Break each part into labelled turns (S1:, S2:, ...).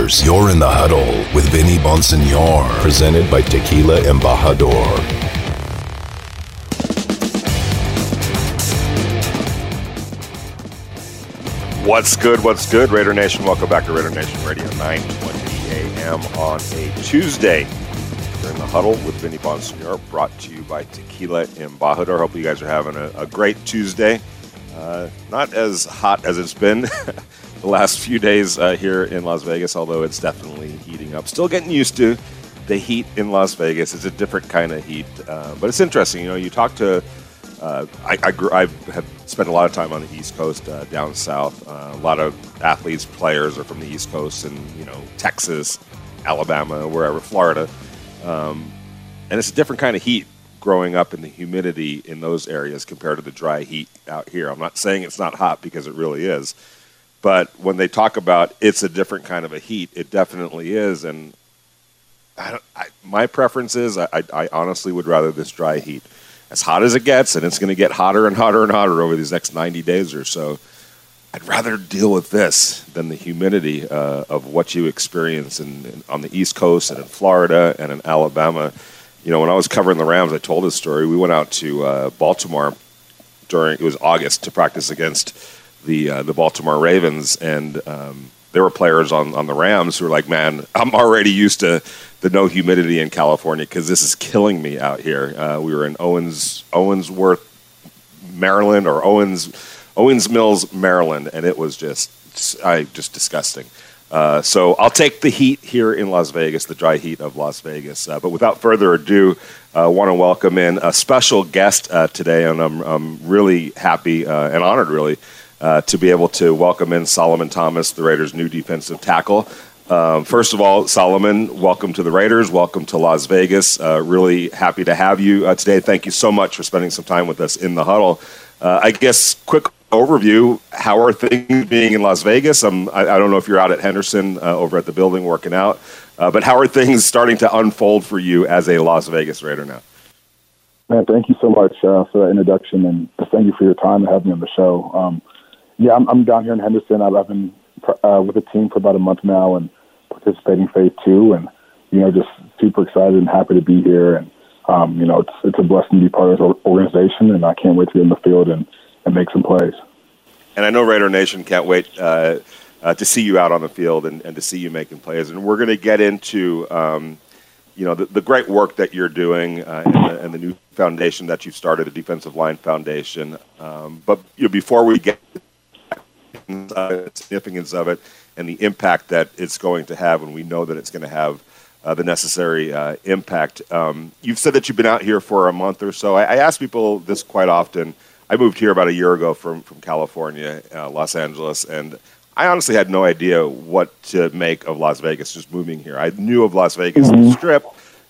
S1: You're in the huddle with Vinny Bonsignore, presented by Tequila Embajador.
S2: What's good? What's good, Raider Nation? Welcome back to Raider Nation Radio, 9:20 a.m. on a Tuesday. You're in the huddle with Vinny Bonsignore, brought to you by Tequila Embajador. Hope you guys are having a, a great Tuesday. Uh, not as hot as it's been the last few days uh, here in Las Vegas, although it's definitely heating up. Still getting used to the heat in Las Vegas. It's a different kind of heat, uh, but it's interesting. You know, you talk to uh, I, I, grew, I have spent a lot of time on the East Coast, uh, down south. Uh, a lot of athletes, players are from the East Coast, and you know Texas, Alabama, wherever, Florida, um, and it's a different kind of heat growing up in the humidity in those areas compared to the dry heat out here. I'm not saying it's not hot because it really is, but when they talk about it's a different kind of a heat, it definitely is. And I I, my preference is I, I honestly would rather this dry heat as hot as it gets, and it's going to get hotter and hotter and hotter over these next 90 days or so. I'd rather deal with this than the humidity uh, of what you experience in, in, on the East Coast and in Florida and in Alabama. You know, when I was covering the Rams, I told this story. We went out to uh, Baltimore during it was August to practice against the uh, the Baltimore Ravens, and um, there were players on, on the Rams who were like, "Man, I'm already used to the no humidity in California because this is killing me out here." Uh, we were in Owens Owensworth, Maryland, or Owens Owings Mills, Maryland, and it was just I just disgusting. Uh, so I'll take the heat here in Las Vegas, the dry heat of Las Vegas. Uh, but without further ado, I uh, want to welcome in a special guest uh, today, and I'm, I'm really happy uh, and honored, really, uh, to be able to welcome in Solomon Thomas, the Raiders' new defensive tackle. Um, first of all, Solomon, welcome to the Raiders. Welcome to Las Vegas. Uh, really happy to have you uh, today. Thank you so much for spending some time with us in the huddle. Uh, I guess quick overview: How are things being in Las Vegas? Um, I, I, don't know if you're out at Henderson uh, over at the building working out, uh, but how are things starting to unfold for you as a Las Vegas Raider now?
S3: Man, thank you so much uh, for that introduction, and thank you for your time and having me on the show. Um, yeah, I'm, I'm down here in Henderson. I've, been uh, with the team for about a month now and participating phase two, and you know, just super excited and happy to be here. And um, you know, it's it's a blessing to be part of this organization, and I can't wait to get in the field and, and make some plays.
S2: And I know Raider Nation can't wait uh, uh, to see you out on the field and, and to see you making plays. And we're going to get into. Um, you know the, the, great work that you're doing uh, and, the, and, the, new foundation that you've started, the Defensive Line Foundation. Um, but you know, before we get uh, significance of it and the impact that it's going to have, and we know that it's going to have uh, the necessary uh, impact. Um, you've said that you've been out here for a month or so. I, I, ask people this quite often. I moved here about a year ago from from California, uh, Los Angeles, and I honestly had no idea what to make of Las Vegas. Just moving here, I knew of Las Vegas mm-hmm. Strip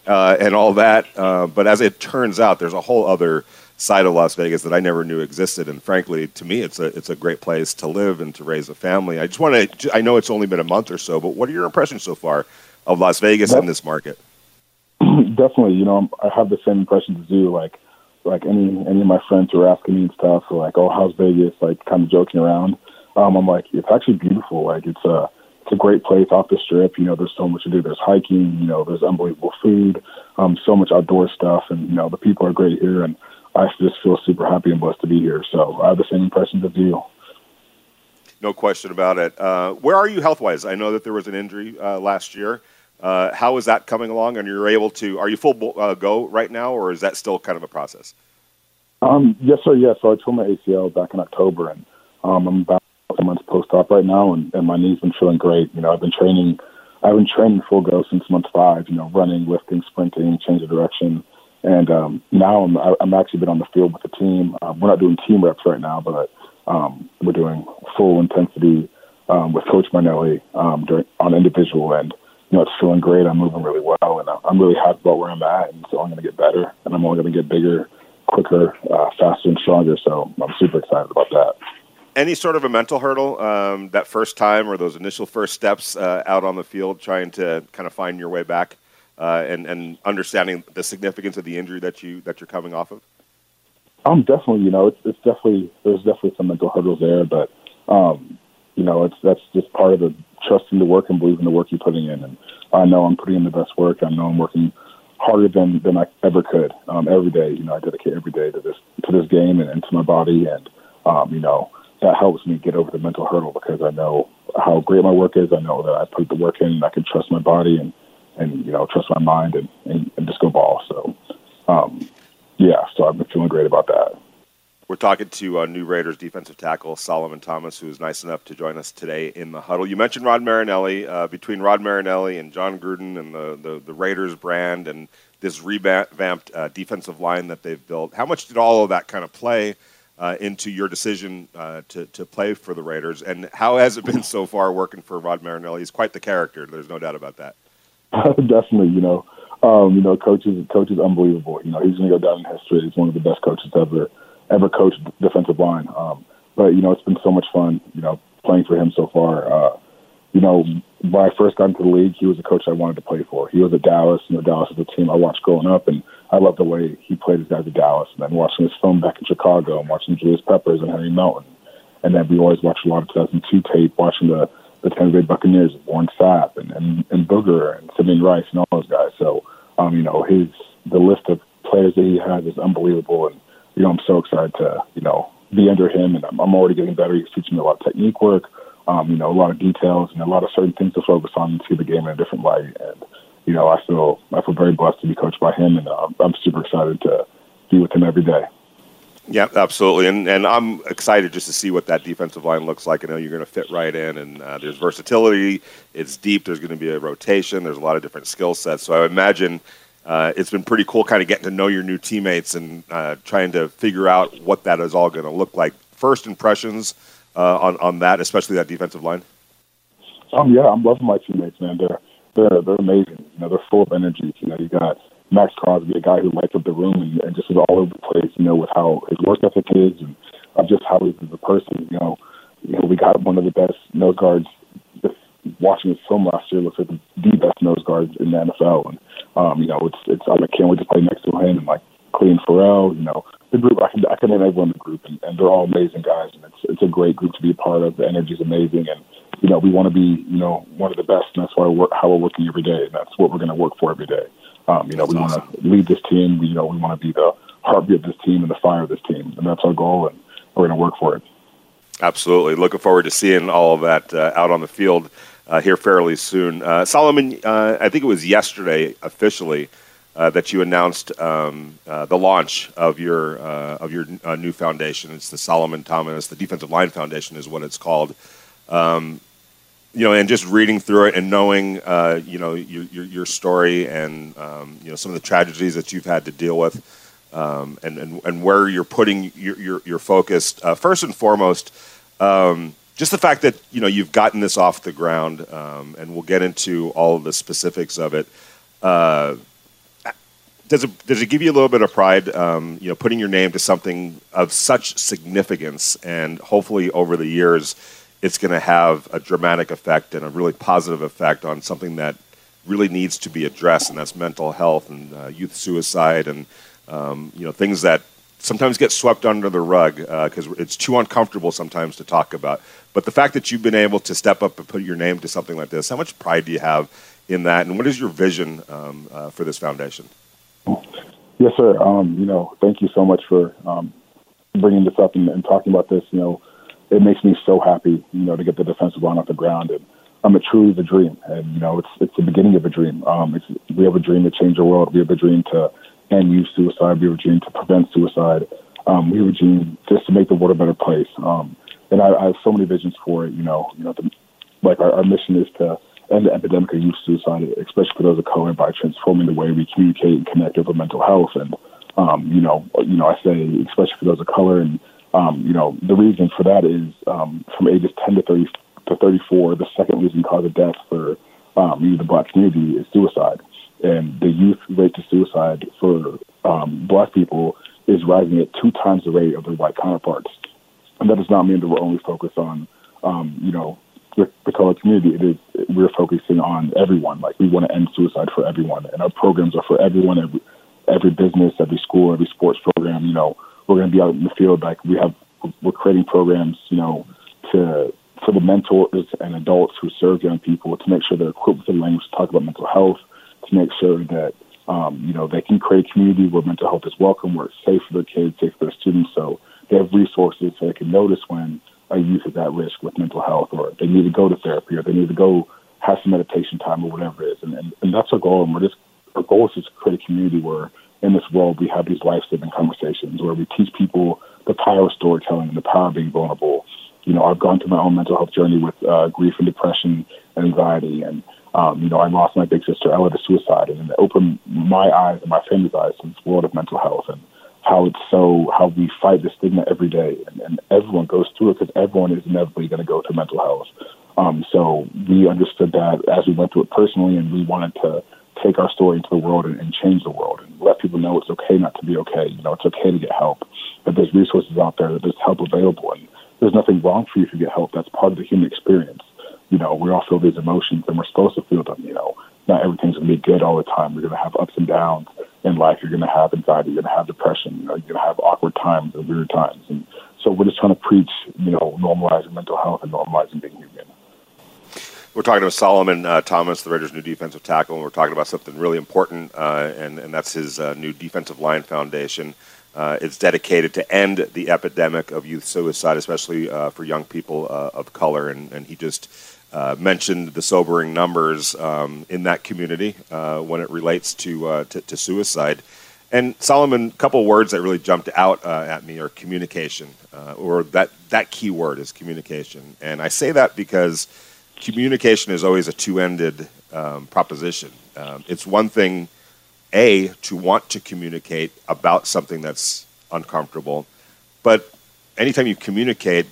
S2: uh, and all that, uh, but as it turns out, there's a whole other side of Las Vegas that I never knew existed. And frankly, to me, it's a it's a great place to live and to raise a family. I just want to. I know it's only been a month or so, but what are your impressions so far of Las Vegas and this market?
S3: Definitely, you know, I have the same impressions as you. Like, like any any of my friends who are asking me and stuff, are like, "Oh, how's Vegas?" Like, kind of joking around. Um, I'm like, it's actually beautiful. Like, it's a it's a great place off the strip. You know, there's so much to do. There's hiking. You know, there's unbelievable food. Um, so much outdoor stuff, and you know, the people are great here. And I just feel super happy and blessed to be here. So I have the same impressions as you.
S2: No question about it. Uh, where are you health wise? I know that there was an injury uh, last year. Uh, how is that coming along? And you're able to, are you full uh, go right now, or is that still kind of a process?
S3: Um, yes, sir. Yes. So I tore my ACL back in October, and um, I'm about a month post op right now, and, and my knee's been feeling great. You know, I've been training, I've been training full go since month five. You know, running, lifting, sprinting, change of direction and um, now I'm, I'm actually been on the field with the team. Um, we're not doing team reps right now, but um, we're doing full intensity um, with Coach Marinelli um, during, on individual end. You know, it's feeling great. I'm moving really well, and I'm really happy about where I'm at. And so I'm going to get better, and I'm only going to get bigger, quicker, uh, faster, and stronger. So I'm super excited about that.
S2: Any sort of a mental hurdle um, that first time or those initial first steps uh, out on the field, trying to kind of find your way back? Uh, and and understanding the significance of the injury that you that you're coming off of?
S3: Um, definitely. You know, it's it's definitely there's definitely some mental hurdles there, but um, you know, it's that's just part of the trusting the work and believing the work you're putting in. And I know I'm putting in the best work. I know I'm working harder than than I ever could um, every day. You know, I dedicate every day to this to this game and, and to my body, and um, you know that helps me get over the mental hurdle because I know how great my work is. I know that I put the work in, and I can trust my body and and you know trust my mind and and, and just go ball. So um, yeah, so I've been feeling great about that.
S2: We're talking to uh, new Raiders defensive tackle Solomon Thomas, who is nice enough to join us today in the huddle. You mentioned Rod Marinelli. Uh, between Rod Marinelli and Jon Gruden and the, the, the Raiders brand and this revamped uh, defensive line that they've built, how much did all of that kind of play uh, into your decision uh, to, to play for the Raiders? And how has it been so far working for Rod Marinelli? He's quite the character. There's no doubt about that.
S3: Definitely, you know. Um, you know, coach is, coach is unbelievable. You know, he's going to go down in history. He's one of the best coaches ever ever coached defensive line. Um, but you know, it's been so much fun. You know, playing for him so far. Uh, you know, when I first got into the league, he was a coach I wanted to play for. He was at Dallas. You know, Dallas is a team I watched growing up, and I love the way he played his guys at Dallas. And then watching his film back in Chicago, and watching Julius Peppers and Henry Melton, and then we always watched a lot of 2002 tape, watching the the Tampa Bay Buccaneers, Warren Sapp, and, and and Booger, and Simeon Rice, and all those guys. So, um, you know, his the list of players that he has is unbelievable, and you know, I'm so excited to, you know, be under him, and I'm, I'm already getting better. He's teaching me a lot of technique work, um, you know, a lot of details and a lot of certain things to focus on and see the game in a different light. And you know, I feel I feel very blessed to be coached by him, and uh, I'm super excited to be with him every day.
S2: Yeah, absolutely, and and I'm excited just to see what that defensive line looks like. I know you're going to fit right in, and uh, there's versatility. It's deep. There's going to be a rotation. There's a lot of different skill sets. So I imagine uh, it's been pretty cool kind of getting to know your new teammates and uh, trying to figure out what that is all going to look like. First impressions uh, on, on that, especially that defensive line?
S3: Um, yeah, I'm loving my teammates, man. They're, they're, they're amazing. You know, they're full of energy. You know, you got Maxx Crosby, a guy who lights up the room and, and just is all over the place, you know, with how his work ethic is and uh, just how he's as a person. You know, you know, we got one of the best nose guards. Just watching his film last year looks like the best nose guards in the NFL. And um, you know, it's it's I can't wait to play next to him and like Clelin Ferrell, you know, the group I can I can name everyone in the group and, and they're all amazing guys and it's it's a great group to be a part of. The energy is amazing and you know, we want to be, you know, one of the best and that's why we're how we're working every day and that's what we're gonna work for every day. Um, you know, that's we awesome. wanna lead this team, we, you know, we wanna be the heartbeat of this team and the fire of this team. And that's our goal and we're gonna work for it.
S2: Absolutely. Looking forward to seeing all of that uh, out on the field uh, here fairly soon. Uh, Solomon, uh, I think it was yesterday officially uh, that you announced um, uh, the launch of your of your new foundation. It's the Solomon Thomas, the Defensive Line Foundation, is what it's called. Um, you know, and just reading through it and knowing, uh, you know, your, your, your story and um, you know some of the tragedies that you've had to deal with, um, and, and and where you're putting your your, your focus. Uh, first and foremost, um, just the fact that you know you've gotten this off the ground, um, and we'll get into all of the specifics of it. Uh, does it does it give you a little bit of pride, um, you know, putting your name to something of such significance, and hopefully over the years, it's going to have a dramatic effect and a really positive effect on something that really needs to be addressed, and that's mental health and uh, youth suicide, and um, you know things that sometimes get swept under the rug because uh, it's too uncomfortable sometimes to talk about. But the fact that you've been able to step up and put your name to something like this, how much pride do you have in that? And what is your vision um, uh, for this foundation?
S3: Yes, sir. Um, you know, thank you so much for um, bringing this up and, and, talking about this. You know, it makes me so happy, you know, to get the defensive line off the ground. And um, it truly a dream. And, you know, it's it's the beginning of a dream. Um, it's, we have a dream to change the world. We have a dream to end youth suicide. We have a dream to prevent suicide. Um, we have a dream just to make the world a better place. Um, and I, I have so many visions for it. You know, you know, the, like our, our mission is to end the epidemic of youth suicide, especially for those of color, by transforming the way we communicate and connect over mental health. And um, you know, you know, I say especially for those of color, and um, you know, the reason for that is um, from ages 10 to 30 to 34, the second leading cause of death for um, the black community is suicide, and the youth rate to suicide for um, black people is rising at two times the rate of their white counterparts. And that does not mean that we're only focused on, um, you know, the, the color community. It is we're focusing on everyone. Like we want to end suicide for everyone, and our programs are for everyone. Every every business, every school, every sports program. You know, we're going to be out in the field. Like we have, we're creating programs. You know, to for the mentors and adults who serve young people to make sure they're equipped with the language to talk about mental health, to make sure that um, you know they can create a community where mental health is welcome, where it's safe for their kids, safe for their students. So they have resources so they can notice when a youth is at risk with mental health, or they need to go to therapy, or they need to go have some meditation time, or whatever it is. And, and, and that's our goal. And we're just our goal is just to create a community where in this world we have these life-saving conversations where we teach people the power of storytelling and the power of being vulnerable. You know, I've gone through my own mental health journey with uh, grief and depression and anxiety, and um, you know, I lost my big sister Ella to suicide, and it opened my eyes and my family's eyes to this world of mental health and how it's so how we fight the stigma every day, and, and everyone goes through it because everyone is inevitably going to go through mental health. Um, so we understood that as we went through it personally, and we wanted to take our story into the world and, and change the world and let people know it's okay not to be okay. You know, it's okay to get help. That there's resources out there. That there's help available, and there's nothing wrong for you to get help. That's part of the human experience. You know, we all feel these emotions, and we're supposed to feel them. You know, not everything's going to be good all the time. We're going to have ups and downs in life. You're going to have anxiety. You're going to have depression. You know, you're going to have awkward times and weird times. And so we're just trying to preach, you know, normalizing mental health and normalizing being human.
S2: We're talking to Solomon uh, Thomas, the Raiders' new defensive tackle, and we're talking about something really important, uh, and, and that's his uh, new defensive line foundation. Uh, it's dedicated to end the epidemic of youth suicide, especially uh, for young people uh, of color. And, and he just mentioned the sobering numbers um, in that community when it relates to, to, to suicide. And Solomon, a couple words that really jumped out uh, at me are communication, uh, or that that key word is communication. And I say that because communication is always a two-ended um, proposition. Um, it's one thing, a, to want to communicate about something that's uncomfortable, but anytime you communicate,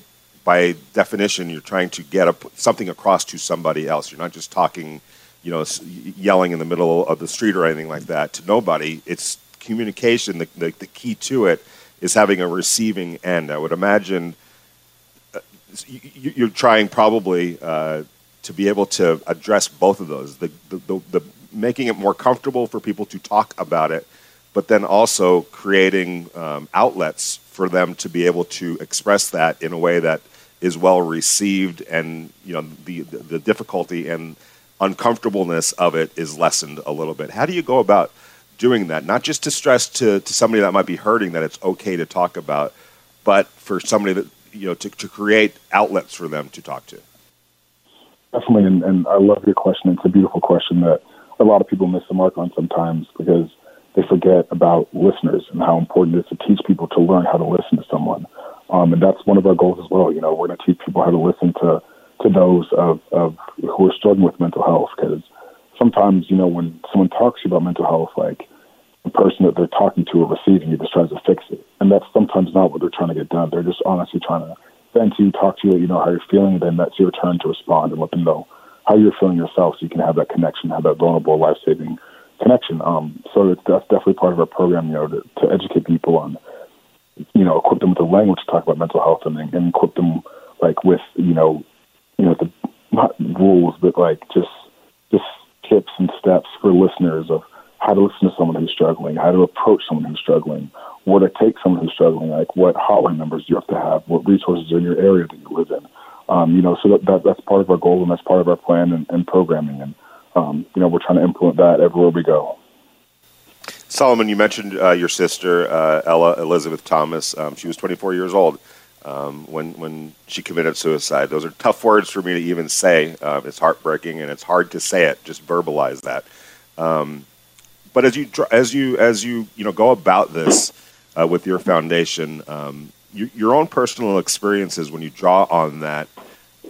S2: by definition, you're trying to get a, something across to somebody else. You're not just talking, you know, yelling in the middle of the street or anything like that to nobody. It's communication. The, the, the key to it is having a receiving end. I would imagine uh, you're trying probably uh, to be able to address both of those the, the, the, the, making it more comfortable for people to talk about it but then also creating um, outlets for them to be able to express that in a way that is well received and you know the, the difficulty and uncomfortableness of it is lessened a little bit. How do you go about doing that? Not just to stress to, to somebody that might be hurting that it's okay to talk about but for somebody that you know to, to create outlets for them to talk to
S3: Definitely, and, and I love your question. It's a beautiful question that a lot of people miss the mark on sometimes because they forget about listeners and how important it is to teach people to learn how to listen to someone. Um, and that's one of our goals as well. You know, we're going to teach people how to listen to to those of, of who are struggling with mental health because sometimes, you know, when someone talks to you about mental health, like the person that they're talking to or receiving, it just tries to fix it. And that's sometimes not what they're trying to get done. They're just honestly trying to then to talk to you, you know, how you're feeling, then that's your turn to respond and let them know how you're feeling yourself so you can have that connection, have that vulnerable, life saving connection. Um, so it's, that's definitely part of our program, you know, to, to educate people on, you know, equip them with the language to talk about mental health and, and equip them like with, you know, you know, the not rules, but like just just tips and steps for listeners of how to listen to someone who's struggling, how to approach someone who's struggling, what it takes someone who's struggling, like what hotline numbers you have to have, what resources are in your area that you live in. Um, you know, so that, that that's part of our goal and that's part of our plan and, and programming, and um, you know, we're trying to implement that everywhere we go.
S2: Solomon, you mentioned uh, your sister uh, Ella Elizabeth Thomas. Um, she was 24 years old um, when when she committed suicide. Those are tough words for me to even say. Uh, it's heartbreaking and it's hard to say it. Just verbalize that. Um, but as you as you as you you know go about this uh, with your foundation, um, you, your own personal experiences when you draw on that.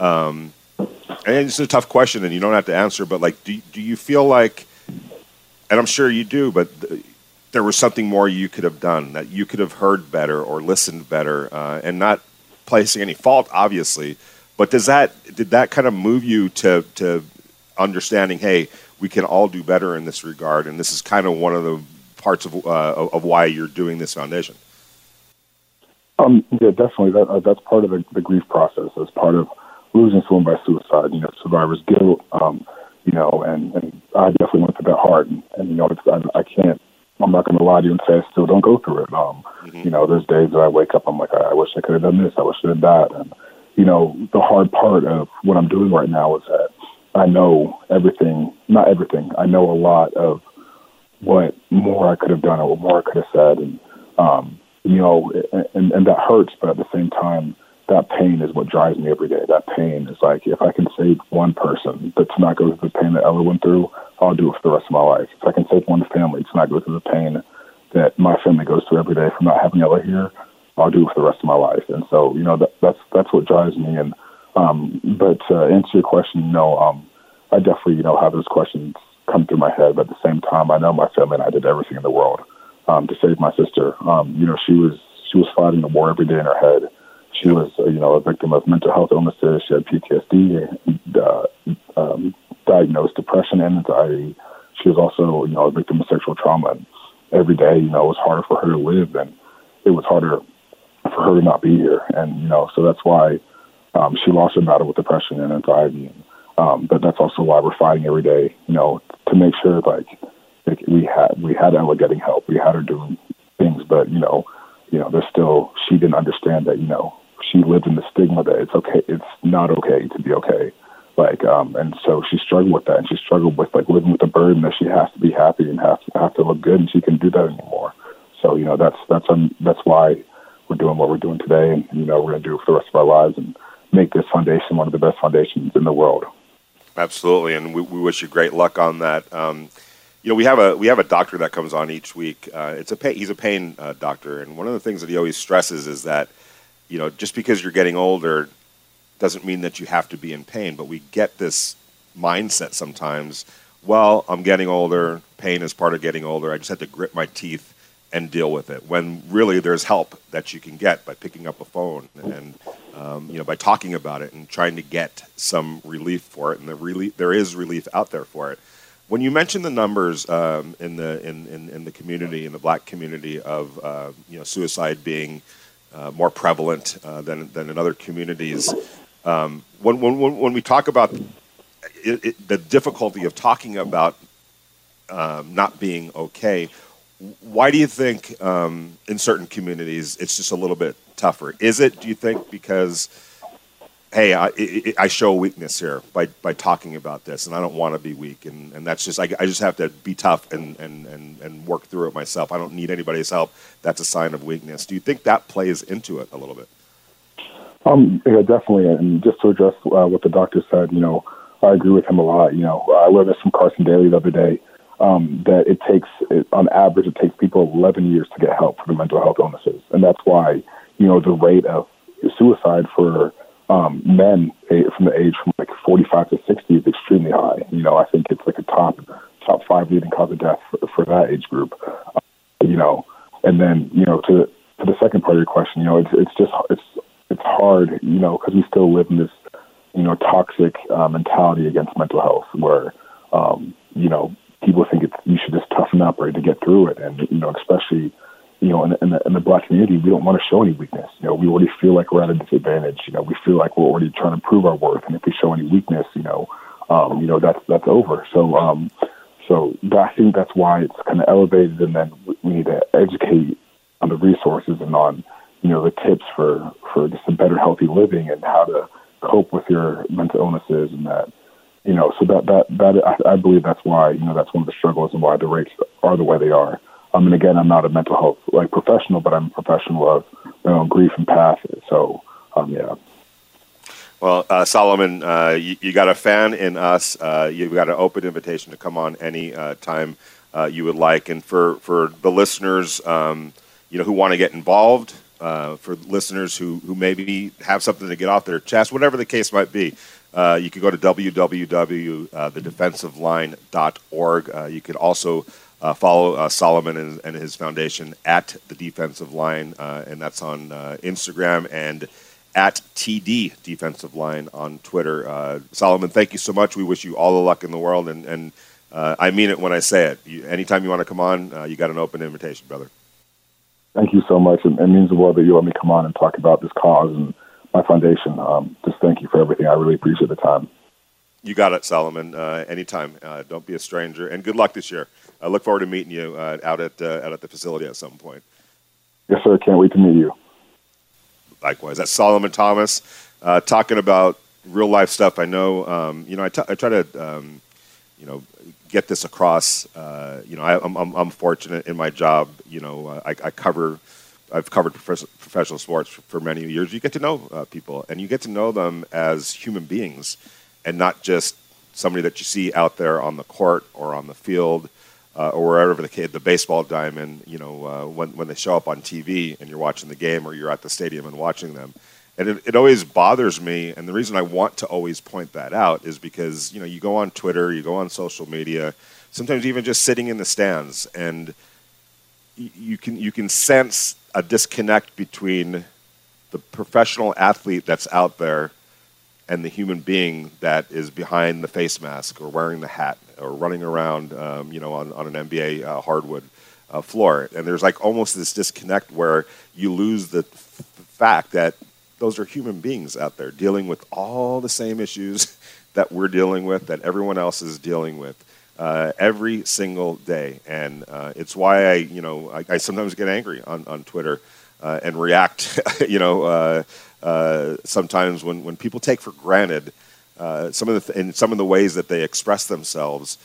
S2: Um, and it's a tough question, and you don't have to answer. But like, do do you feel like, and I'm sure you do, but th- there was something more you could have done that you could have heard better or listened better, uh, and not placing any fault, obviously. But does that did that kind of move you to to understanding? Hey, we can all do better in this regard, and this is kind of one of the parts of uh, of why you're doing this foundation.
S3: Um, yeah, definitely. That uh, that's part of the, the, grief process. As part of losing someone by suicide. You know, survivor's guilt. Um, you know, and, and I definitely went through that hard. And, and you know, it's, I, I can't. I'm not going to lie to you and say I still don't go through it. Um, mm-hmm. You know, there's days that I wake up. I'm like, I, I wish I could have done this. I wish I did that. And you know, the hard part of what I'm doing right now is that I know everything, not everything. I know a lot of what more I could have done or what more I could have said, and um, you know, and, and that hurts. But at the same time, that pain is what drives me every day. That pain is like if I can save one person to not go through the pain that Ella went through, I'll do it for the rest of my life. If I can save one family to not go through the pain that my family goes through every day from not having Ella here, I'll do it for the rest of my life. And so, you know, that, that's that's what drives me. And um, but to answer your question, no, um, I definitely you know have those questions come through my head. But at the same time, I know my family and I did everything in the world um, to save my sister. Um, you know, she was she was fighting the war every day in her head. She was, uh, you know, a victim of mental health illnesses. She had PTSD, uh, um, diagnosed depression and anxiety. She was also, you know, a victim of sexual trauma. And every day, you know, it was harder for her to live, and it was harder for her to not be here. And you know, so that's why um, she lost her battle with depression and anxiety. Um, but that's also why we're fighting every day, you know, to make sure like, like we had we had Ella getting help, we had her doing things, but you know, you know, there's still she didn't understand that you know she lived in the stigma that it's okay, it's not okay to be okay. Like, um, and so she struggled with that, and she struggled with like living with the burden that she has to be happy and have to have to look good, and she can do that anymore. So you know, that's that's um, that's why we're doing what we're doing today, and you know, we're to do it for the rest of our lives and make this foundation one of the best foundations in the world.
S2: Absolutely, and we, we wish you great luck on that. Um, you know, we have a we have a doctor that comes on each week. Uh, it's a pain, he's a pain uh, doctor, and one of the things that he always stresses is that you know just because you're getting older doesn't mean that you have to be in pain. But we get this mindset sometimes. Well, I'm getting older. Pain is part of getting older. I just have to grit my teeth and deal with it. When really there's help that you can get by picking up a phone and um, you know by talking about it and trying to get some relief for it. And the relief there is relief out there for it. When you mention the numbers um, in the in, in, in, the community in the black community of uh, you know suicide being uh, more prevalent uh, than than in other communities, um, when, when when we talk about it, it, the difficulty of talking about um, not being okay, why do you think um, in certain communities it's just a little bit tougher? Is it? Do you think because hey, I, I show weakness here by, by talking about this, and I don't want to be weak, and, and that's just I, I just have to be tough and, and, and, and work through it myself. I don't need anybody's help. That's a sign of weakness. Do you think that plays into it a little bit?
S3: Um, yeah, definitely. And just to address uh, what the doctor said, you know, I agree with him a lot. You know, I learned this from Carson Daly the other day um, that it takes, it, on average, it takes people 11 years to get help for the mental health illnesses. And that's why, you know, the rate of suicide for um, men from the age from like 45 to 60 is extremely high. You know, I think it's like a top top five leading cause of death for, for that age group. Uh, you know, and then you know to to the second part of your question, you know, it's it's just it's it's hard, you know, because we still live in this you know toxic uh, mentality against mental health where um, you know people think it's, you should just toughen up right to get through it, and you know, especially you know, in, in, the, in the black community, we don't want to show any weakness. You know, we already feel like we're at a disadvantage. You know, we feel like we're already trying to prove our worth, and if we show any weakness, you know, um, you know, that's that's over. So, um, so I think that's why it's kind of elevated, and then we need to educate on the resources and on, you know, the tips for for just a better, healthy living and how to cope with your mental illnesses and that. You know, so that that that I, I believe that's why you know that's one of the struggles and why the rates are the way they are. I mean, again, I'm not a mental health like professional, but I'm a professional of you know, grief and path. So, um, yeah.
S2: Well, uh, Solomon, uh, you, you, got a fan in us. Uh, you've got an open invitation to come on any uh, time uh, you would like. And for, for the listeners, um, you know, who want to get involved, uh, for listeners who, who maybe have something to get off their chest, whatever the case might be, you could go to www.thedefensiveline.org. you could also uh, follow uh, Solomon and, and, his foundation at the defensive line, uh, and that's on uh, Instagram and at TD Defensive Line on Twitter. Uh, Solomon, thank you so much. We wish you all the luck in the world, and, and uh, I mean it when I say it. You, anytime you want to come on, you got an open invitation, brother.
S3: Thank you so much. It, it means the world that you let me to come on and talk about this cause and my foundation. Um, just thank you for everything. I really appreciate the time.
S2: You got it, Solomon. anytime. don't be a stranger, and good luck this year. I look forward to meeting you uh, out at uh, out at the facility at some point.
S3: Yes, sir. Can't wait to meet you.
S2: Likewise. That's Solomon Thomas, uh, talking about real life stuff. I know, um, you know, I, t- I try to, um, you know, get this across. Uh, you know, I, am I'm, I'm fortunate in my job. You know, uh, I, I cover, I've covered professional sports for, many years. You get to know uh, people, and you get to know them as human beings, and not just somebody that you see out there on the court or on the field. Uh, or wherever the the baseball diamond, you know, uh, when when they show up on TV and you're watching the game or you're at the stadium and watching them, and it, it always bothers me. And the reason I want to always point that out is because you know you go on Twitter, you go on social media, sometimes even just sitting in the stands, and you can you can sense a disconnect between the professional athlete that's out there and the human being that is behind the face mask or wearing the hat or running around, um, you know, on, on an NBA uh, hardwood uh, floor. And there's like almost this disconnect where you lose the f- fact that those are human beings out there dealing with all the same issues that we're dealing with, that everyone else is dealing with. Uh, every single day, and uh, it's why I, you know, I, I, sometimes get angry on on Twitter uh, and react, you know, uh, uh, sometimes when when people take for granted uh, some of the th- in some of the ways that they express themselves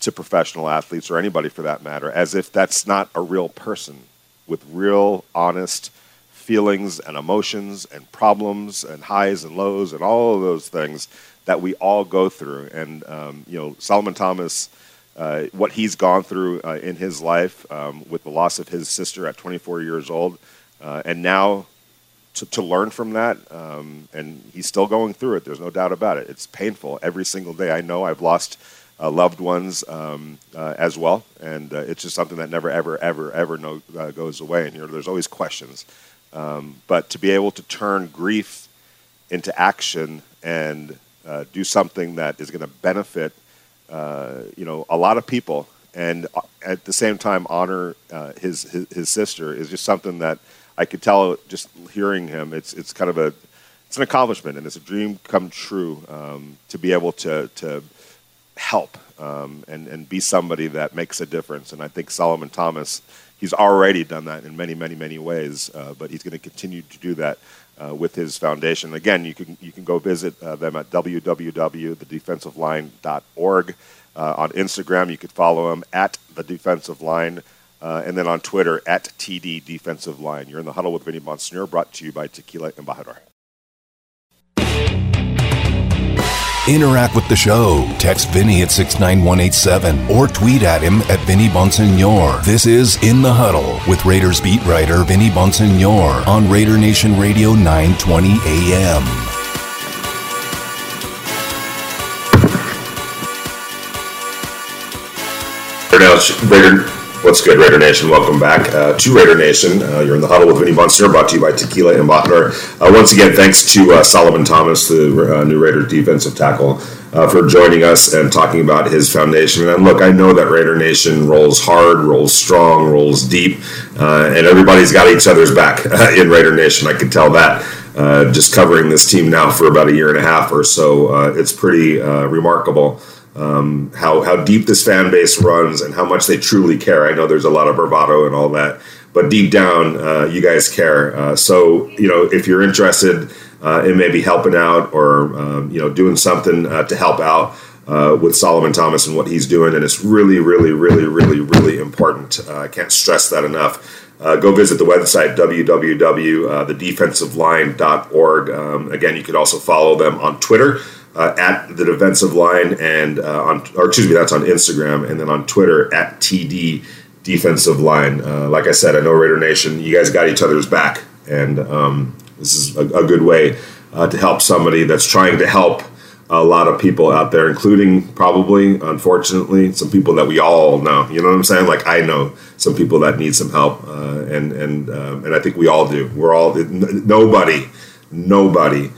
S2: to professional athletes or anybody for that matter, as if that's not a real person with real, honest feelings and emotions and problems and highs and lows and all of those things that we all go through. And um, you know, Solomon Thomas, uh, what he's gone through uh, in his life um, with the loss of his sister at 24 years old, uh, and now to, to, learn from that, um, and he's still going through it. There's no doubt about it. It's painful every single day. I know I've lost. Uh, loved ones um, uh, as well, and it's just something that never, ever, ever, ever no, goes away. And you know, there's always questions. Um, but to be able to turn grief into action and do something that is going to benefit, uh, you know, a lot of people, and uh, at the same time honor uh, his, his, his sister is just something that I could tell just hearing him. It's it's kind of a it's an accomplishment and it's a dream come true um, to be able to to help um, and and be somebody that makes a difference. And I think Solomon Thomas he's already done that in many, many, many ways, uh, but he's going to continue to do that uh, with his foundation. Again, you can you can go visit uh, them at www.thedefensiveline.org. Uh, on Instagram, you could follow them at the Defensive Line, uh, and then on Twitter at TD Defensive Line. You're in the huddle with Vinny Bonsignore, brought to you by Tequila Embajador.
S1: Interact with the show. Text Vinny at 69187 or tweet at him at Vinny Bonsignore. This is In the Huddle with Raiders beat writer Vinny Bonsignore on Raider Nation Radio 920 AM.
S2: Raider What's good, Raider Nation? Welcome back uh, to Raider Nation. Uh, you're in the huddle with Vinny Bonsignore, brought to you by Tequila Embajador. Uh, once again, thanks to uh, Solomon Thomas, the uh, new Raider defensive tackle, uh, for joining us and talking about his foundation. And look, I know that Raider Nation rolls hard, rolls strong, rolls deep, and everybody's got each other's back in Raider Nation. I can tell that. just covering this team now for about a year and a half or so, it's pretty remarkable um, how how deep this fan base runs and how much they truly care. I know there's a lot of bravado and all that, but deep down, uh, you guys care. Uh, so you know, if you're interested uh, in maybe helping out or um, you know doing something uh, to help out. Uh, with Solomon Thomas and what he's doing, and it's really, really, really, really, really important. Uh, I can't stress that enough. Uh, go visit the website www.thedefensiveline.org. Um, again, you could also follow them on Twitter uh, at the defensive line and uh, on, or excuse me, that's on Instagram, and then on Twitter at TD defensive line. Uh, like I said, I know Raider Nation, you guys got each other's back, and um, this is a, a good way uh, to help somebody that's trying to help a lot of people out there, including probably, unfortunately, some people that we all know. You know what I'm saying? Like I know some people that need some help, uh, and and um, and I think we all do. We're all nobody, nobody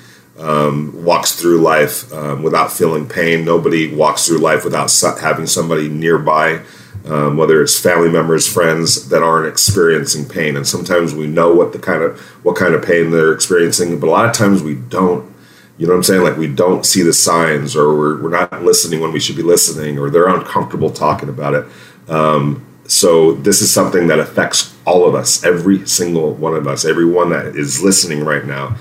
S2: um, walks through life um, without feeling pain. Nobody walks through life without having somebody nearby, um, whether it's family members, friends that aren't experiencing pain. And sometimes we know what the kind of what kind of pain they're experiencing, but a lot of times we don't. You know what I'm saying? Like we don't see the signs, or we're, we're not listening when we should be listening, or they're uncomfortable talking about it. Um, so this is something that affects all of us, every single one of us, everyone that is listening right now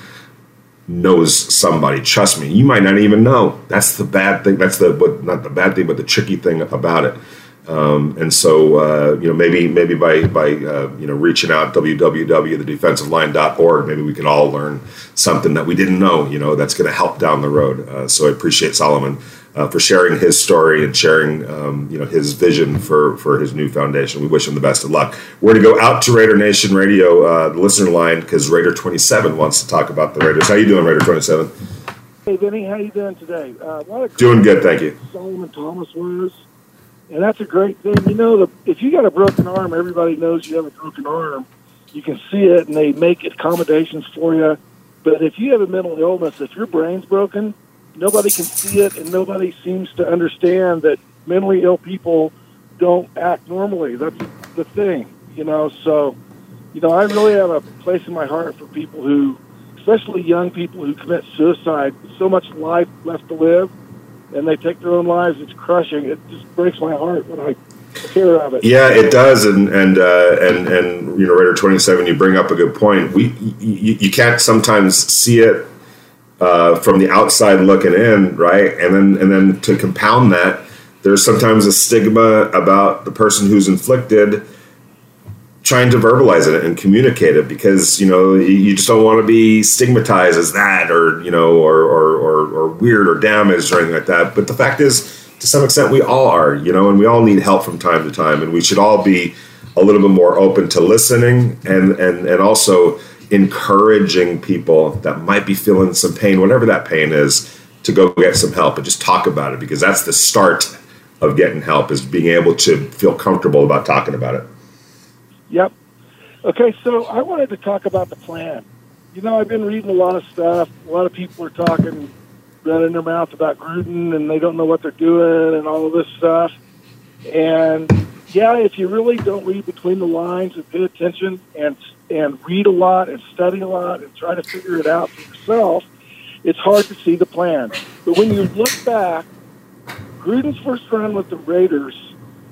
S2: knows somebody. Trust me, you might not even know. That's the bad thing. That's the what not the bad thing, but the tricky thing about it. Um, and so, uh, you know, maybe maybe by by uh, you know reaching out www.thedefensiveline.org, maybe we can all learn something that we didn't know. You know, that's going to help down the road. Uh, so I appreciate Solomon uh, for sharing his story and sharing um, you know his vision for for his new foundation. We wish him the best of luck. We're going to go out to Raider Nation Radio, uh, the listener line, because Raider Twenty Seven wants to talk about the Raiders. How you doing, Raider Twenty Seven?
S4: Hey, Vinny, how you doing today?
S2: Uh, doing good, thank you.
S4: Solomon Thomas was and that's a great thing. You know, the, if you got a broken arm, everybody knows you have a broken arm. You can see it, and they make accommodations for you. But if you have a mental illness, if your brain's broken, nobody can see it, and nobody seems to understand that mentally ill people don't act normally. That's the thing, you know. So, you know, I really have a place in my heart for people who, especially young people who commit suicide. So much life left to live and they take their own lives. It's crushing. It just breaks my heart when I hear of it.
S2: Yeah, it does. And and uh, and and you know, Raider twenty seven, you bring up a good point. We you, you can't sometimes see it uh, from the outside looking in, right? And then and then to compound that, there's sometimes a stigma about the person who's inflicted trying to verbalize it and communicate it because you know you just don't want to be stigmatized as that or you know or, or, or, or, weird or damaged or anything like that but the fact is to some extent we all are you know and we all need help from time to time and we should all be a little bit more open to listening and and and also encouraging people that might be feeling some pain whatever that pain is to go get some help and just talk about it because that's the start of getting help is being able to feel comfortable about talking about it
S4: Yep. Okay, so I wanted to talk about the plan. You know, I've been reading a lot of stuff. A lot of people are talking, running their mouth about Gruden, and they don't know what they're doing, and all of this stuff. And yeah, if you really don't read between the lines and pay attention and and read a lot and study a lot and try to figure it out for yourself, it's hard to see the plan. But when you look back, Gruden's first run with the Raiders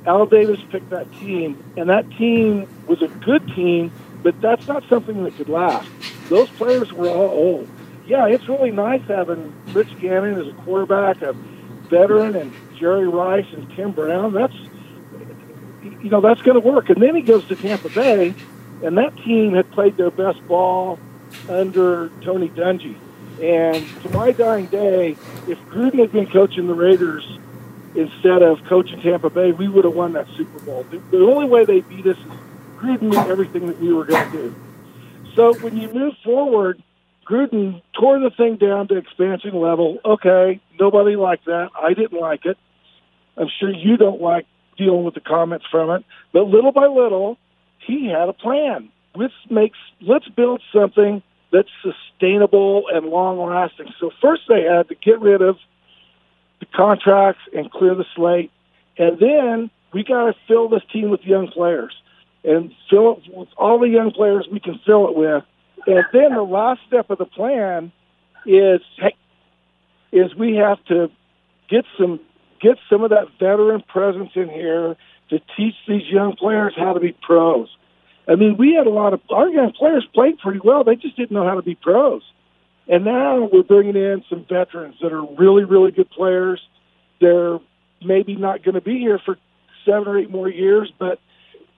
S4: Al Davis picked that team, and that team was a good team, but that's not something that could last. Those players were all old. Yeah, it's really nice having Rich Gannon as a quarterback, a veteran, and Jerry Rice and Tim Brown. That's you know that's going to work. And then he goes to Tampa Bay, and that team had played their best ball under Tony Dungy. And to my dying day, if Gruden had been coaching the Raiders instead of coaching Tampa Bay, we would have won that Super Bowl. The, the only way they beat us is Gruden knew everything that we were going to do. So when you move forward, Gruden tore the thing down to expansion level. Okay, nobody liked that. I didn't like it. I'm sure you don't like dealing with the comments from it. But little by little, he had a plan. Let's make let's build something that's sustainable and long lasting. So first they had to get rid of the contracts and clear the slate. And then we got to fill this team with young players and fill it with all the young players we can fill it with. And then the last step of the plan is is we have to get some get some of that veteran presence in here to teach these young players how to be pros. I mean, we had a lot of our young players played pretty well. They just didn't know how to be pros. And now we're bringing in some veterans that are really, really good players. They're maybe not going to be here for seven or eight more years, but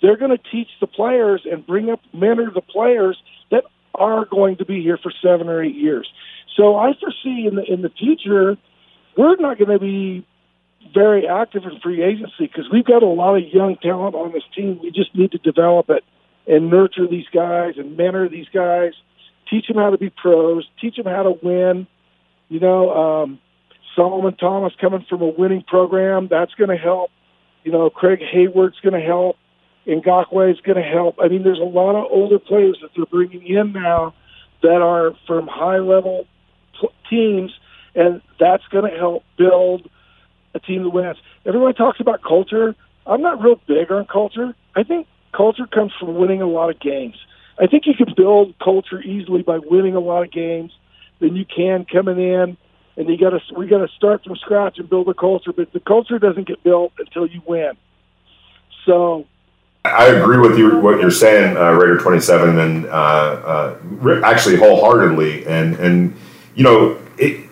S4: they're going to teach the players and bring up, mentor the players that are going to be here for seven or eight years. So I foresee in the in the future, we're not going to be very active in free agency because we've got a lot of young talent on this team. We just need to develop it and nurture these guys and mentor these guys teach them how to be pros, teach them how to win. You know, um, Solomon Thomas coming from a winning program, that's going to help. You know, Craig Hayward's going to help. Ngakoue is going to help. I mean, there's a lot of older players that they're bringing in now that are from high level teams, and that's going to help build a team that wins. Everyone talks about culture. I'm not real big on culture. I think culture comes from winning a lot of games. I think you can build culture easily by winning a lot of games than you can coming in and you got to we got to start from scratch and build a culture. But the culture doesn't get built until you win. So.
S2: I agree with you what you're saying, uh, Raider 27, and uh, uh, actually wholeheartedly. And and you know, it,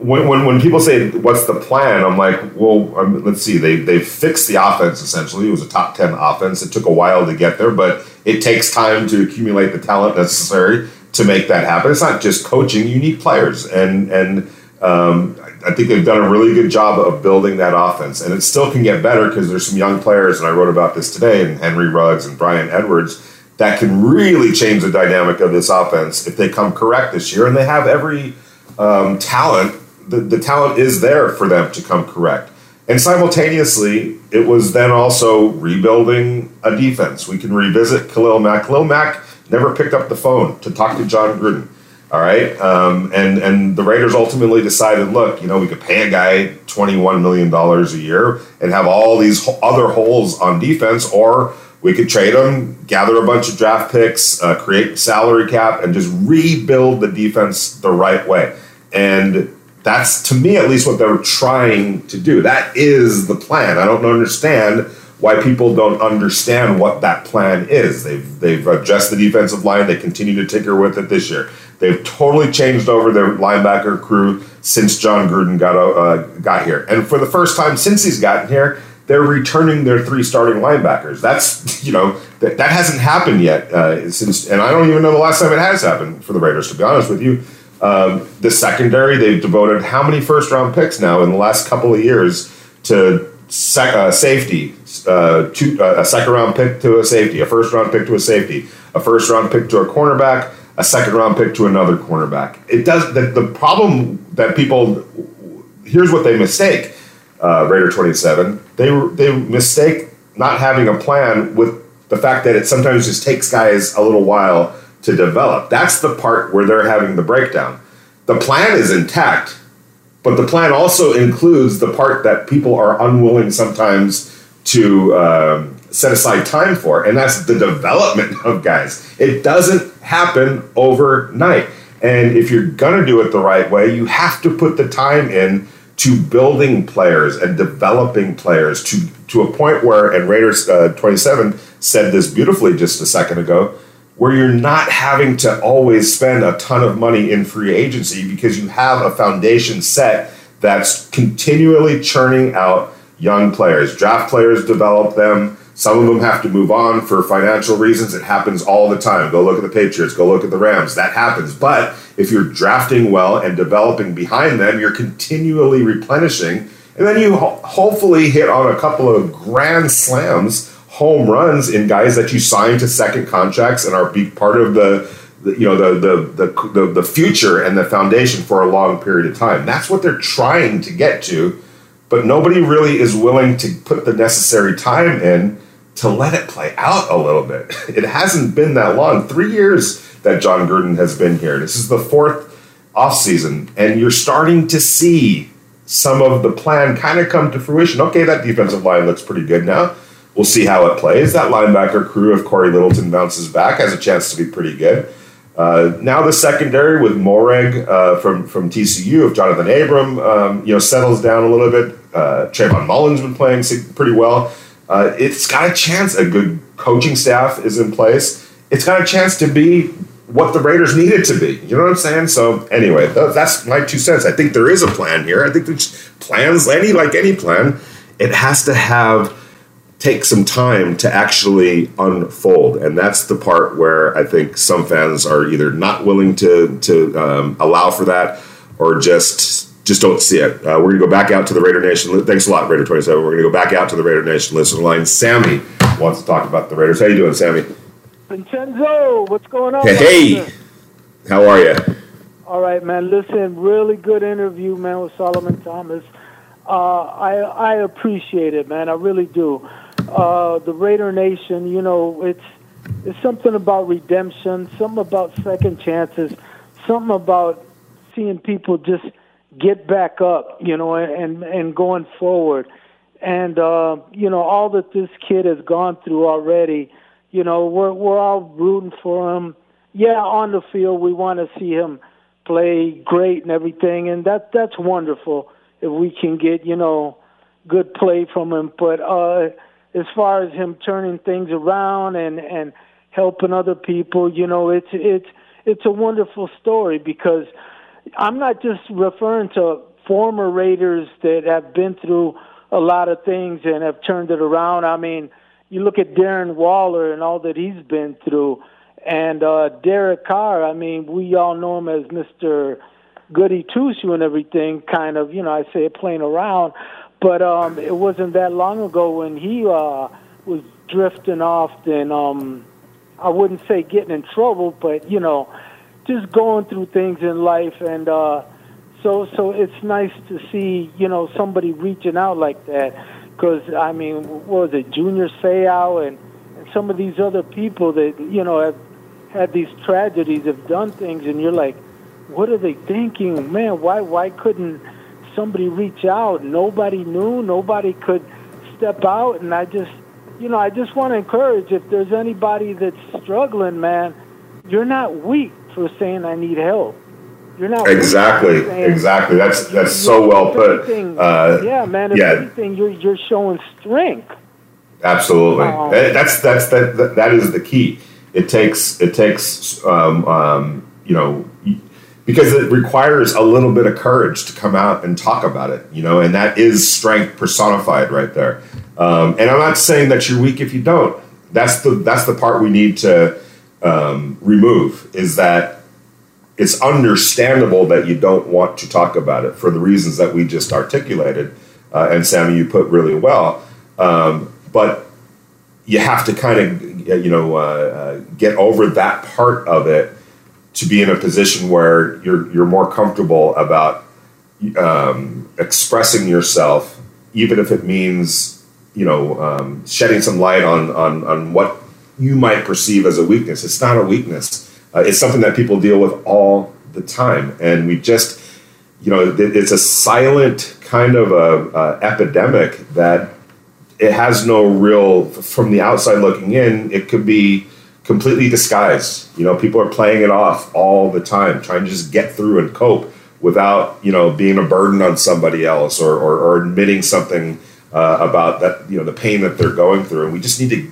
S2: when, when, when people say what's the plan, I'm like, well, um, let's see. They they fixed the offense essentially. It was a top ten offense. It took a while to get there, but it takes time to accumulate the talent necessary to make that happen. It's not just coaching; you need players, and and um, I think they've done a really good job of building that offense, and it still can get better because there's some young players, and I wrote about this today, and Henry Ruggs and Bryan Edwards that can really change the dynamic of this offense if they come correct this year, and they have every um, talent the, the talent is there for them to come correct. And simultaneously, it was then also rebuilding a defense. We can revisit Khalil Mack. Khalil Mack never picked up the phone to talk to Jon Gruden. All right, um, and and the Raiders ultimately decided, look, you know, we could pay a guy twenty one million dollars a year and have all these other holes on defense, or we could trade him, gather a bunch of draft picks, uh, create salary cap, and just rebuild the defense the right way. And that's to me at least what they're trying to do. That is the plan. I don't understand why people don't understand what that plan is. They've they've addressed the defensive line. They continue to tinker with it this year. They've totally changed over their linebacker crew since Jon Gruden got uh, got here, and for the first time since he's gotten here, they're returning their three starting linebackers. That's you know that, that hasn't happened yet uh, since, and I don't even know the last time it has happened for the Raiders. To be honest with you. Um, the secondary, they've devoted how many first round picks now in the last couple of years to sec- uh, safety? Uh, two, uh, a second round pick to a safety, a first round pick to a safety, a first round pick to a cornerback, a second round pick to another cornerback. It does the, the problem that people here's what they mistake. Uh, Raider twenty seven they they mistake not having a plan with the fact that it sometimes just takes guys a little while to develop. That's the part where they're having the breakdown. The plan is intact, but the plan also includes the part that people are unwilling sometimes to um, set aside time for, and that's the development of guys. It doesn't happen overnight. And if you're going to do it the right way, you have to put the time in to building players and developing players to, to a point where, and Raiders uh, 27 said this beautifully just a second ago, where you're not having to always spend a ton of money in free agency because you have a foundation set that's continually churning out young players. Draft players develop them. Some of them have to move on for financial reasons. It happens all the time. Go look at the Patriots, go look at the Rams. That happens. But if you're drafting well and developing behind them, you're continually replenishing. And then you ho- hopefully hit on a couple of grand slams home runs in guys that you sign to second contracts and are be part of the, the you know the, the the, the the future and the foundation for a long period of time. That's what they're trying to get to, but nobody really is willing to put the necessary time in to let it play out a little bit. It hasn't been that long. Three years that Jon Gruden has been here. This is the fourth offseason, and you're starting to see some of the plan kind of come to fruition. Okay, that defensive line looks pretty good now. We'll see how it plays. That linebacker crew, if Cory Littleton bounces back, has a chance to be pretty good. Uh, now the secondary with Moehrig uh, from from TCU, if Johnathan Abram um, you know settles down a little bit, uh, Trayvon Mullen's been playing pretty well. Uh, it's got a chance. A good coaching staff is in place. It's got a chance to be what the Raiders need it to be. You know what I'm saying? So anyway, that's my two cents. I think there is a plan here. I think there's plans, any like any plan, it has to have take some time to actually unfold. And that's the part where I think some fans are either not willing to to um, allow for that or just just don't see it. Uh, we're going to go back out to the Raider Nation. Thanks a lot, Raider 27. We're going to go back out to the Raider Nation listener line. Sammy wants to talk about the Raiders. How you doing, Sammy?
S5: Vincenzo, what's going on?
S2: Hey, hey. how are you?
S5: All right, man. Listen, really good interview, man, with Solomon Thomas. Uh, I I appreciate it, man. I really do uh, the Raider Nation, you know, it's it's something about redemption, something about second chances, something about seeing people just get back up, you know, and and going forward. And uh, you know, all that this kid has gone through already, you know, we're we're all rooting for him. Yeah, on the field we want to see him play great and everything, and that that's wonderful if we can get, you know, good play from him. But uh as far as him turning things around and and helping other people, you know, it's it's it's a wonderful story because I'm not just referring to former Raiders that have been through a lot of things and have turned it around. I mean, you look at Darren Waller and all that he's been through, and uh, Derek Carr. I mean, we all know him as Mister Goody Two Shoe and everything. Kind of, you know, I say playing around, but um, it wasn't that long ago when he uh, was drifting off and um, I wouldn't say getting in trouble, but you know, just going through things in life and. uh so so it's nice to see you know somebody reaching out like that because I mean what was it Junior Seau and, and some of these other people that you know have had these tragedies have done things and you're like what are they thinking man why why couldn't somebody reach out nobody knew nobody could step out and I just you know I just want to encourage if there's anybody that's struggling man you're not weak for saying I need help you're not
S2: exactly, exactly. That's that's so well put.
S5: Uh, yeah, man. If yeah. anything, you're you're showing strength.
S2: Absolutely. Um, that's that's that, that that is the key. It takes it takes um, um, you know because it requires a little bit of courage to come out and talk about it. You know, and that is strength personified right there. Um, and I'm not saying that you're weak if you don't. That's the that's the part we need to um, remove. Is that it's understandable that you don't want to talk about it for the reasons that we just articulated. Uh, and Sammy, you put really well. Um, but you have to kind of, you know, uh, uh, get over that part of it to be in a position where you're you're more comfortable about um, expressing yourself, even if it means, you know, um, shedding some light on on on what you might perceive as a weakness. It's not a weakness uh, it's something that people deal with all the time, and we just, you know, it's a silent kind of a, a epidemic that it has no real. From the outside looking in, it could be completely disguised. You know, people are playing it off all the time, trying to just get through and cope without, you know, being a burden on somebody else or, or, or admitting something uh, about that, you know, the pain that they're going through. And we just need to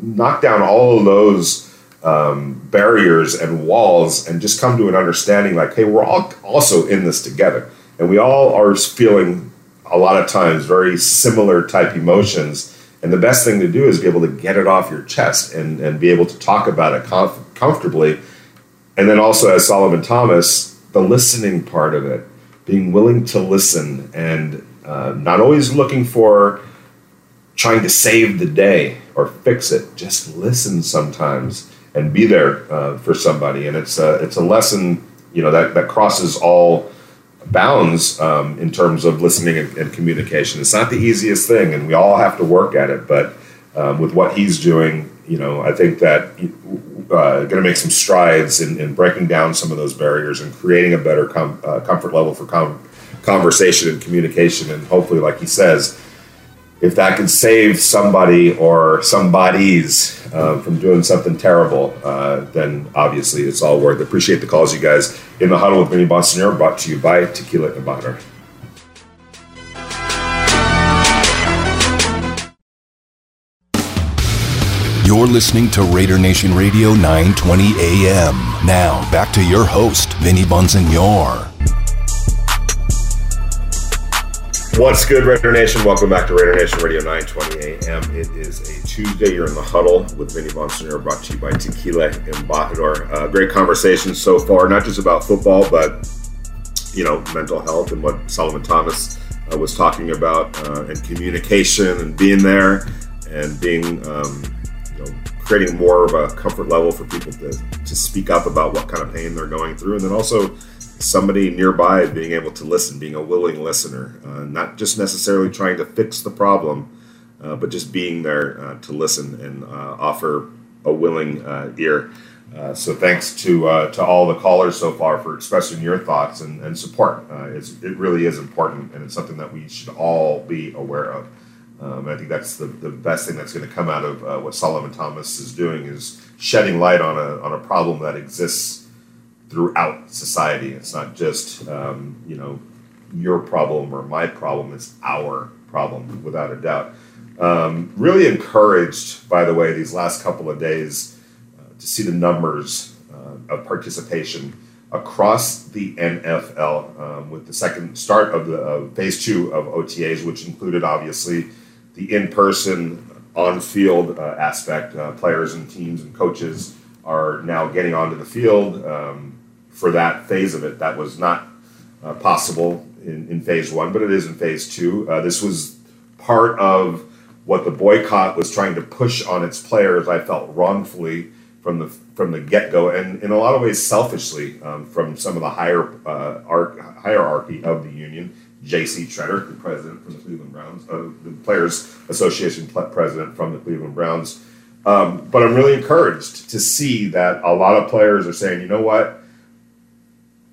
S2: knock down all of those um, barriers and walls and just come to an understanding like, hey, we're all also in this together. And we all are feeling a lot of times very similar type emotions. And the best thing to do is be able to get it off your chest and, and be able to talk about it comf- comfortably. And then also, as Solomon Thomas, the listening part of it, being willing to listen and uh, not always looking for trying to save the day or fix it, just listen sometimes and be there uh, for somebody. And it's a, it's a lesson, you know, that, that crosses all bounds um, in terms of listening and, and, communication. It's not the easiest thing, and we all have to work at it. But um, with what he's doing, you know, I think that uh, going to make some strides in, in, breaking down some of those barriers and creating a better com- uh, comfort level for com- conversation and communication. And hopefully, like he says, if that can save somebody or somebody's uh, from doing something terrible, uh, then obviously it's all worth it. Appreciate the calls, you guys. In the Huddle with Vinny Bonsignore, brought to you by Tequila Embajador.
S1: You're listening to Raider Nation Radio 920 AM. Now, back to your host, Vinny Bonsignore.
S2: What's good, Raider Nation? Welcome back to Raider Nation Radio 920 AM. It is a Tuesday. You're in the huddle with Vinny Bonsignore, brought to you by Tequila Embajador. Uh, great conversation so far, not just about football, but you know, mental health and what Solomon Thomas uh, was talking about, uh, and communication and being there and being, um, you know, creating more of a comfort level for people to, to speak up about what kind of pain they're going through, and then also somebody nearby being able to listen, being a willing listener, uh, not just necessarily trying to fix the problem, uh, but just being there uh, to listen and uh, offer a willing uh, ear. So thanks to to all the callers so far for expressing your thoughts and, and support. it really is important, and it's something that we should all be aware of. Um, I think that's the, the best thing that's going to come out of what Solomon Thomas is doing is shedding light on a on a problem that exists throughout society. It's not just um, you know your problem or my problem. It's our problem, without a doubt. Um, really encouraged, by the way, these last couple of days uh, to see the numbers uh, of participation across the NFL um, with the second start of the uh, phase two of OTAs, which included obviously the in person, on field uh, aspect. Uh, players and teams and coaches are now getting onto the field um, for that phase of it. That was not uh, possible in, in phase one, but it is in phase two. Uh, this was part of what the boycott was trying to push on its players, I felt wrongfully from the from the get go, and in a lot of ways selfishly um, from some of the higher uh, arc, hierarchy of the union. J.C. Tretter, the president from the Cleveland Browns, uh, the Players Association president from the Cleveland Browns. Um, but I'm really encouraged to see that a lot of players are saying, you know what,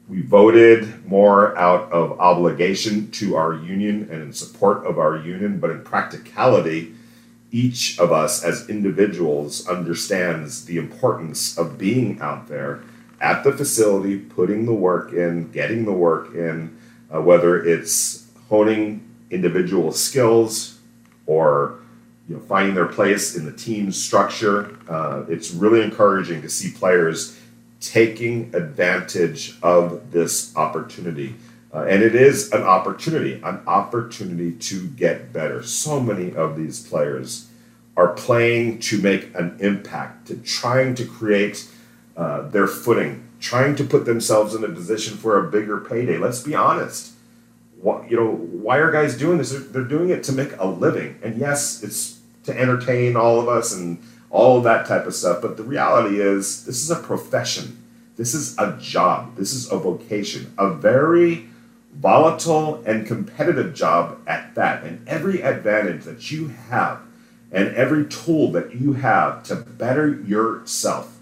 S2: we voted more out of obligation to our union and in support of our union, but in practicality, each of us as individuals understands the importance of being out there at the facility, putting the work in, getting the work in, uh, whether it's honing individual skills or you know, finding their place in the team structure. Uh, it's really encouraging to see players taking advantage of this opportunity. Uh, and it is an opportunity, an opportunity to get better. So many of these players are playing to make an impact, to trying to create uh, their footing, trying to put themselves in a position for a bigger payday. Let's be honest. What, you know, why are guys doing this? They're, they're doing it to make a living. And yes, it's to entertain all of us and all of that type of stuff. But the reality is, this is a profession. This is a job. This is a vocation, a very volatile and competitive job at that. And every advantage that you have and every tool that you have to better yourself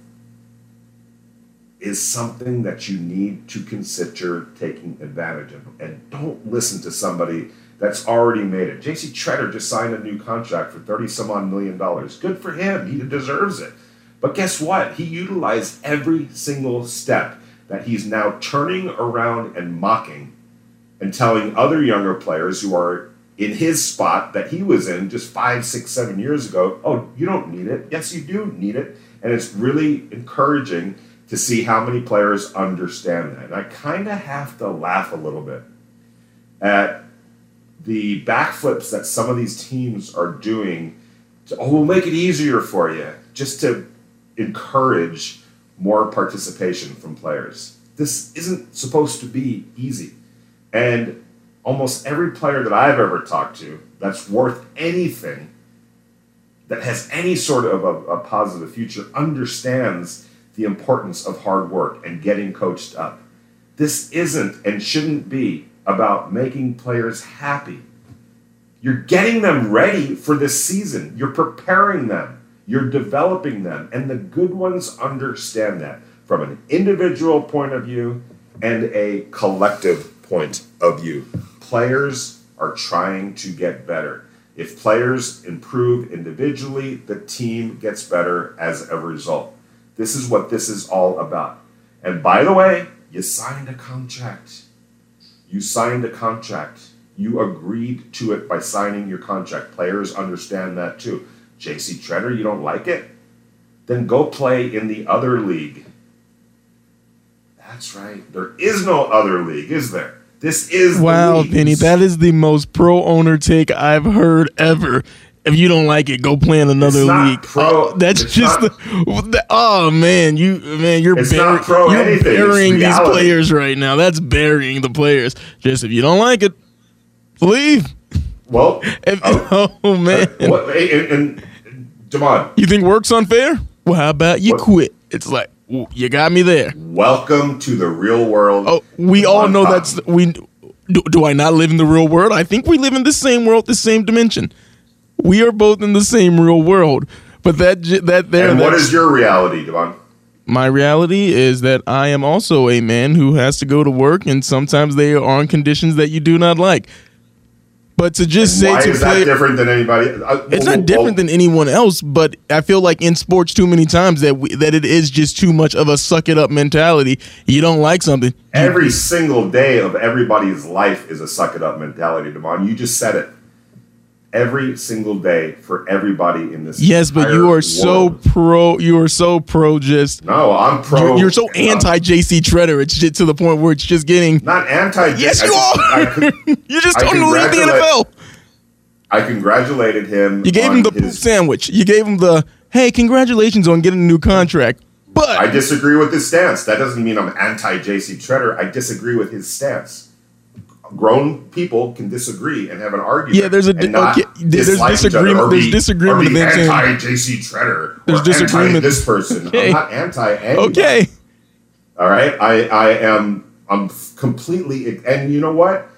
S2: is something that you need to consider taking advantage of. And don't listen to somebody that's already made it. JC Tretter just signed a new contract for 30 some odd million dollars. Good for him. He deserves it. But guess what? He utilized every single step that he's now turning around and mocking and telling other younger players who are in his spot that he was in just five, six, seven years ago, oh, you don't need it. Yes, you do need it. And it's really encouraging to see how many players understand that. And I kind of have to laugh a little bit at the backflips that some of these teams are doing. To, oh, we'll make it easier for you just to encourage more participation from players. This isn't supposed to be easy. And almost every player that I've ever talked to that's worth anything, that has any sort of a, a positive future, understands the importance of hard work and getting coached up. This isn't and shouldn't be about making players happy. You're getting them ready for this season. You're preparing them. You're developing them. And the good ones understand that from an individual point of view and a collective point of view. Players are trying to get better. If players improve individually, the team gets better as a result. This is what this is all about. And by the way, you signed a contract. You signed a contract. You agreed to it by signing your contract. Players understand that too. JC Tretter, you don't like it? Then go play in the other league. That's right. There is no other league, is there? This is
S6: wow, Vinny. That is the most pro owner take I've heard ever. If you don't like it, go play in another league.
S2: Pro,
S6: oh, that's just
S2: not,
S6: the, oh man, you man, you're,
S2: it's
S6: bury,
S2: not pro
S6: you're
S2: anything.
S6: burying these players right now. That's burying the players. Just if you don't like it, leave.
S2: well,
S6: If-
S2: oh,
S6: oh uh, man,
S2: what, and, and
S6: you think work's unfair? Well, how about you
S2: What-
S6: quit? It's like you got me there.
S2: welcome to the real world.
S6: Oh, we all know that's we. Do, do I not live in the real world? I think we live in the same world, the same dimension. We are both in the same real world. But that that there,
S2: And what is your reality, Devon?
S6: my reality is that I am also a man who has to go to work, and sometimes they are on conditions that you do not like. But to just say
S2: Why
S6: to
S2: is
S6: play,
S2: that different than anybody? Uh,
S6: it's not different than anyone else. But I feel like in sports, too many times that we, that it is just too much of a suck it up mentality. You don't like something,
S2: every single day of everybody's life is a suck it up mentality, Devon. You just said it. Every single day for everybody in this.
S6: Yes, but you are so pro. You are so pro. Just
S2: no, I'm pro.
S6: You're, you're so anti JC Tretter. It's just to the point where it's just getting
S2: not anti.
S6: Yes, you
S2: I,
S6: are. you just
S2: I
S6: told him to leave the NFL.
S2: I congratulated him.
S6: You gave him the
S2: his,
S6: sandwich. You gave him the hey, congratulations on getting a new contract. But
S2: I disagree with his stance. That doesn't mean I'm anti JC Tretter. I disagree with his stance. Grown people can disagree and have an argument.
S6: Yeah, there's a-
S2: not
S6: okay, there's
S2: dislike each other
S6: disagreement-
S2: or
S6: there's disagreement
S2: be anti JC Tretter.
S6: There's disagreement-
S2: Anti this person.
S6: Okay.
S2: I'm not anti anybody.
S6: okay,
S2: All right. I I am I'm completely and you know what?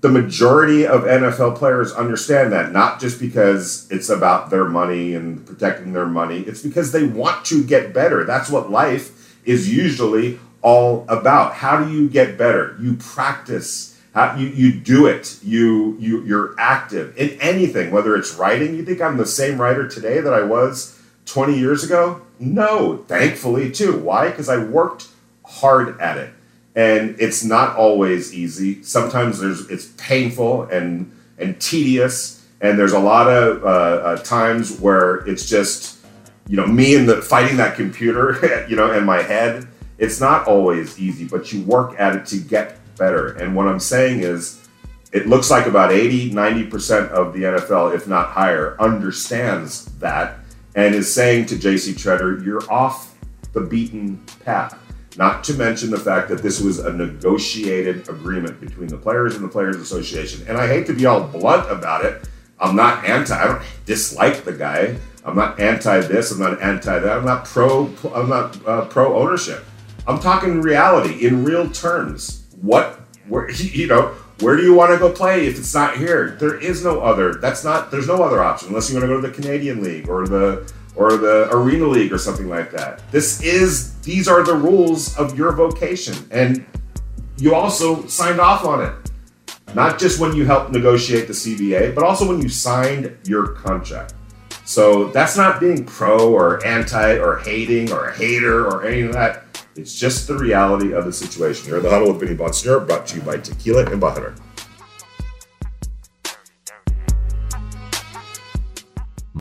S2: The majority of NFL players understand that not just because it's about their money and protecting their money. It's because they want to get better. That's what life is usually all about. How do you get better? You practice. You, you do it. You you you're active in anything, whether it's writing. You think I'm the same writer today that I was 20 years ago? No, thankfully too. Why? Because I worked hard at it. And it's not always easy. Sometimes there's it's painful and and tedious, and there's a lot of uh, uh, times where it's just you know me and the fighting that computer, you know, in my head. It's not always easy, but you work at it to get better. And what I'm saying is, it looks like about 80, 90% of the NFL, if not higher, understands that and is saying to JC Tretter, you're off the beaten path. Not to mention the fact that this was a negotiated agreement between the players and the Players Association. And I hate to be all blunt about it. I'm not anti, I don't dislike the guy. I'm not anti this, I'm not anti that. I'm not pro, I'm not uh, pro ownership. I'm talking reality in real terms. What, where, you know, where do you want to go play if it's not here? There is no other. That's not. There's no other option unless you want to go to the Canadian League or the or the Arena League or something like that. This is. These are the rules of your vocation, and you also signed off on it. Not just when you helped negotiate the CBA, but also when you signed your contract. So that's not being pro or anti or hating or a hater or any of that. It's just the reality of the situation. You're in the huddle with Vinny Bonsignore, brought to you by Tequila Embajador.